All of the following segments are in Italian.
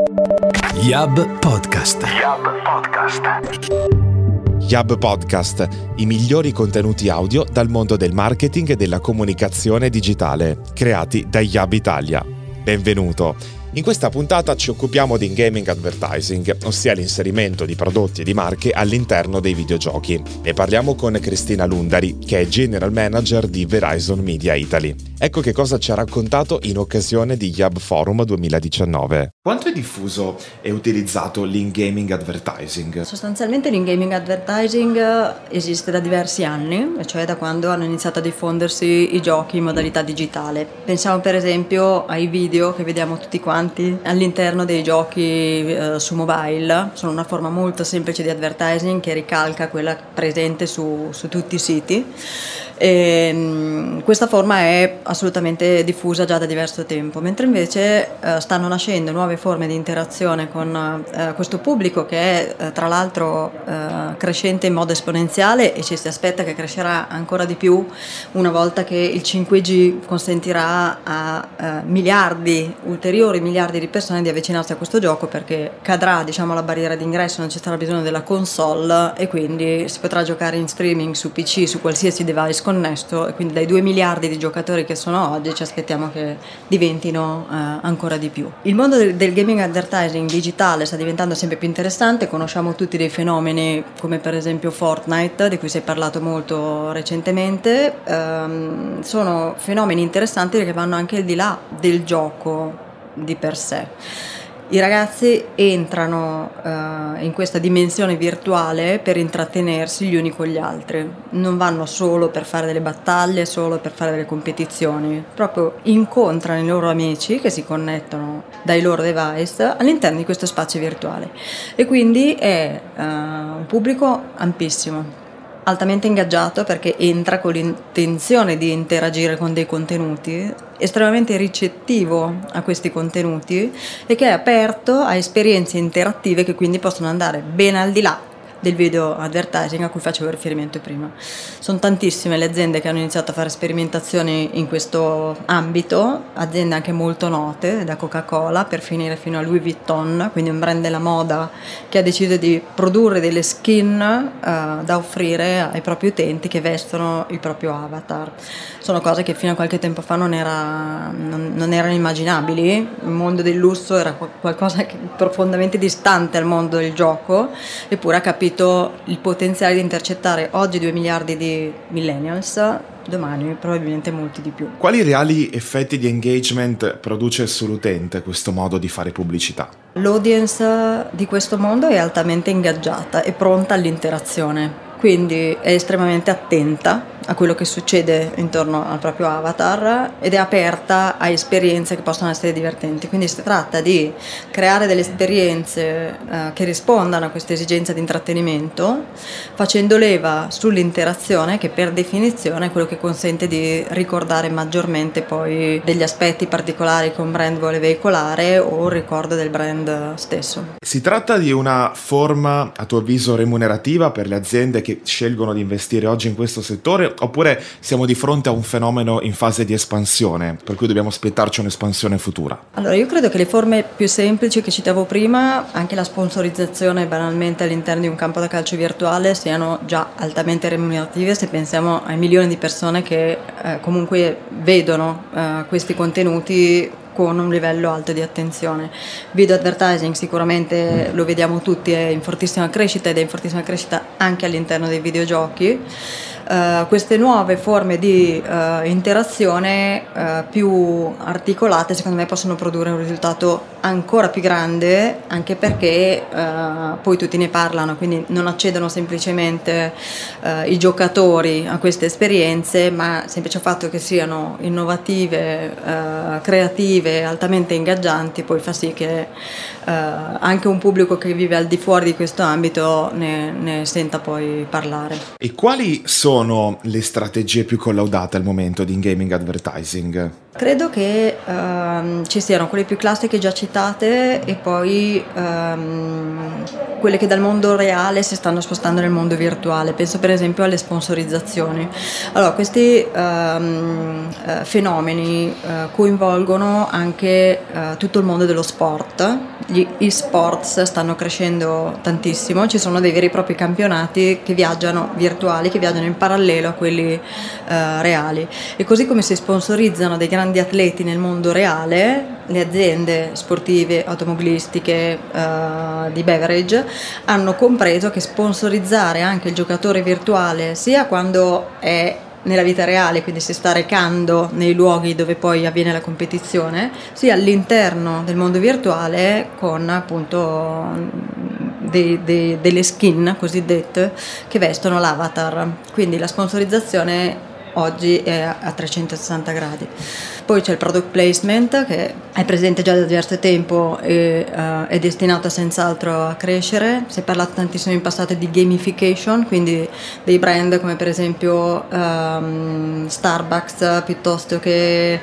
Yab Podcast. Yab Podcast. Yab Podcast, i migliori contenuti audio dal mondo del marketing e della comunicazione digitale, creati da Yab Italia. Benvenuto. In questa puntata ci occupiamo di gaming advertising, ossia l'inserimento di prodotti e di marche all'interno dei videogiochi. Ne parliamo con Cristina Lundari, che è General Manager di Verizon Media Italy. Ecco che cosa ci ha raccontato in occasione di Yab Forum 2019. Quanto è diffuso e utilizzato l'in-gaming advertising? Sostanzialmente l'in-gaming advertising esiste da diversi anni, cioè da quando hanno iniziato a diffondersi i giochi in modalità digitale. Pensiamo per esempio ai video che vediamo tutti quanti avanti all'interno dei giochi eh, su mobile, sono una forma molto semplice di advertising che ricalca quella presente su, su tutti i siti e, ehm, questa forma è assolutamente diffusa già da diverso tempo, mentre invece eh, stanno nascendo nuove forme di interazione con eh, questo pubblico che è eh, tra l'altro eh, crescente in modo esponenziale e ci si aspetta che crescerà ancora di più una volta che il 5G consentirà a eh, miliardi, ulteriori miliardi di persone di avvicinarsi a questo gioco perché cadrà diciamo, la barriera d'ingresso, non ci sarà bisogno della console e quindi si potrà giocare in streaming su PC, su qualsiasi device connesso e quindi dai 2 miliardi di giocatori che sono oggi ci aspettiamo che diventino eh, ancora di più. Il mondo del, del, gaming advertising digitale sta diventando sempre più interessante, conosciamo tutti dei fenomeni come per esempio Fortnite di cui si è parlato molto recentemente, ehm, sono fenomeni interessanti che vanno anche al di là del gioco di per sé i ragazzi entrano uh, in questa dimensione virtuale per intrattenersi gli uni con gli altri, non vanno solo per fare delle battaglie, solo per fare delle competizioni, proprio incontrano i loro amici che si connettono dai loro device all'interno di questo spazio virtuale. E quindi è uh, un pubblico ampissimo altamente ingaggiato perché entra con l'intenzione di interagire con dei contenuti, estremamente ricettivo a questi contenuti e che è aperto a esperienze interattive che quindi possono andare ben al di là del video advertising a cui facevo riferimento prima. Sono tantissime le aziende che hanno iniziato a fare sperimentazioni in questo ambito, aziende anche molto note, da Coca-Cola per finire fino a Louis Vuitton, quindi un brand della moda che ha deciso di produrre delle skin uh, da offrire ai propri utenti che vestono il proprio avatar. Sono cose che fino a qualche tempo fa non, era, non, non erano immaginabili, il mondo del lusso era qualcosa profondamente distante dal mondo del gioco, eppure ha capito capito il potenziale di intercettare oggi 2 miliardi di millennials, domani probabilmente molti di più. Quali reali effetti di engagement produce sull'utente questo modo di fare pubblicità? L'audience di questo mondo è altamente ingaggiata e pronta all'interazione, quindi è estremamente attenta a quello che succede intorno al proprio avatar ed è aperta a esperienze che possono essere divertenti. Quindi si tratta di creare delle esperienze eh, che rispondano a questa esigenza di intrattenimento, facendo leva sull'interazione che per definizione è quello che consente di ricordare maggiormente poi degli aspetti particolari che un brand vuole veicolare o il ricordo del brand stesso. Si tratta di una forma, a tuo avviso, remunerativa per le aziende che scelgono di investire oggi in questo settore oppure siamo di fronte a un fenomeno in fase di espansione, per cui dobbiamo aspettarci un'espansione futura? Allora, io credo che le forme più semplici che citavo prima, anche la sponsorizzazione banalmente all'interno di un campo da calcio virtuale, siano già altamente remunerative se pensiamo ai milioni di persone che eh, comunque vedono eh, questi contenuti con un livello alto di attenzione. Video advertising sicuramente lo vediamo tutti, è in fortissima crescita ed è in fortissima crescita anche all'interno dei videogiochi. Uh, queste nuove forme di uh, interazione uh, più articolate secondo me possono produrre un risultato ancora più grande anche perché poi tutti ne parlano quindi non accedono semplicemente i giocatori a queste esperienze ma il semplice fatto che siano innovative, creative, altamente ingaggianti poi fa sì che anche un pubblico che vive al di fuori di questo ambito ne, ne senta poi parlare. E quali sono sono le strategie più collaudate al momento di in-gaming advertising? Credo che um, ci siano quelle più classiche già citate e poi um, quelle che dal mondo reale si stanno spostando nel mondo virtuale. Penso per esempio alle sponsorizzazioni. Allora, questi um, fenomeni uh, coinvolgono anche uh, tutto il mondo dello sport. Gli e-sports stanno crescendo tantissimo, ci sono dei veri e propri campionati che viaggiano virtuali, che viaggiano in parallelo a quelli reali. E così come si sponsorizzano dei grandi atleti nel mondo reale, le aziende sportive, automobilistiche, di beverage, hanno compreso che sponsorizzare anche il giocatore virtuale sia quando è nella vita reale, quindi si sta recando nei luoghi dove poi avviene la competizione, sia all'interno del mondo virtuale con appunto dei, dei, delle skin cosiddette che vestono l'avatar. Quindi la sponsorizzazione oggi è a 360 gradi. Poi c'è il product placement che è presente già da diverso tempo e uh, è destinato senz'altro a crescere. Si è parlato tantissimo in passato di gamification, quindi dei brand come per esempio um, Starbucks piuttosto che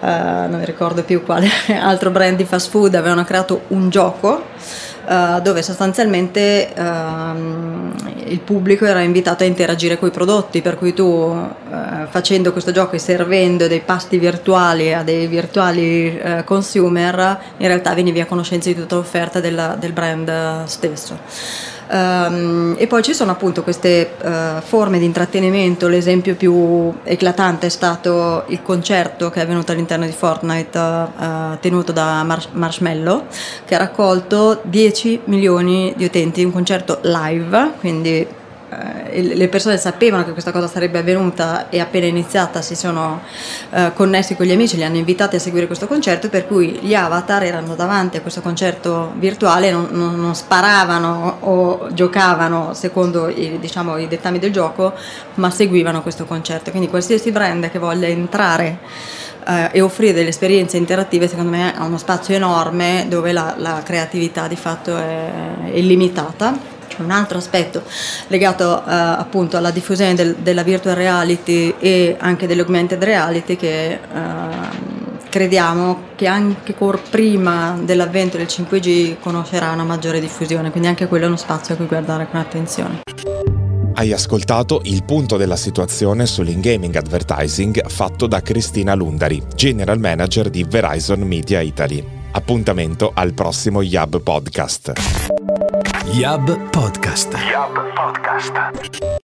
uh, non mi ricordo più quale altro brand di fast food avevano creato un gioco uh, dove sostanzialmente uh, il pubblico era invitato a interagire con i prodotti, per cui tu uh, facendo questo gioco e servendo dei pasti virtuali a dei virtuali eh, consumer, in realtà venivi a conoscenza di tutta l'offerta della, del brand stesso. Um, e poi ci sono appunto queste uh, forme di intrattenimento, l'esempio più eclatante è stato il concerto che è avvenuto all'interno di Fortnite uh, tenuto da Mar- Marshmallow che ha raccolto 10 milioni di utenti, un concerto live, quindi eh, le persone sapevano che questa cosa sarebbe avvenuta e appena iniziata si sono eh, connessi con gli amici, li hanno invitati a seguire questo concerto, per cui gli avatar erano davanti a questo concerto virtuale, non, non, non sparavano o giocavano secondo i, diciamo, i dettami del gioco, ma seguivano questo concerto. Quindi qualsiasi brand che voglia entrare eh, e offrire delle esperienze interattive secondo me ha uno spazio enorme dove la, la creatività di fatto è illimitata un altro aspetto legato uh, appunto alla diffusione del, della virtual reality e anche dell'augmented reality che uh, crediamo che anche prima dell'avvento del 5G conoscerà una maggiore diffusione, quindi anche quello è uno spazio a cui guardare con attenzione. Hai ascoltato il punto della situazione sull'in-gaming advertising fatto da Cristina Lundari, General Manager di Verizon Media Italy. Appuntamento al prossimo Yab Podcast. Yab Podcast. Yab Podcast.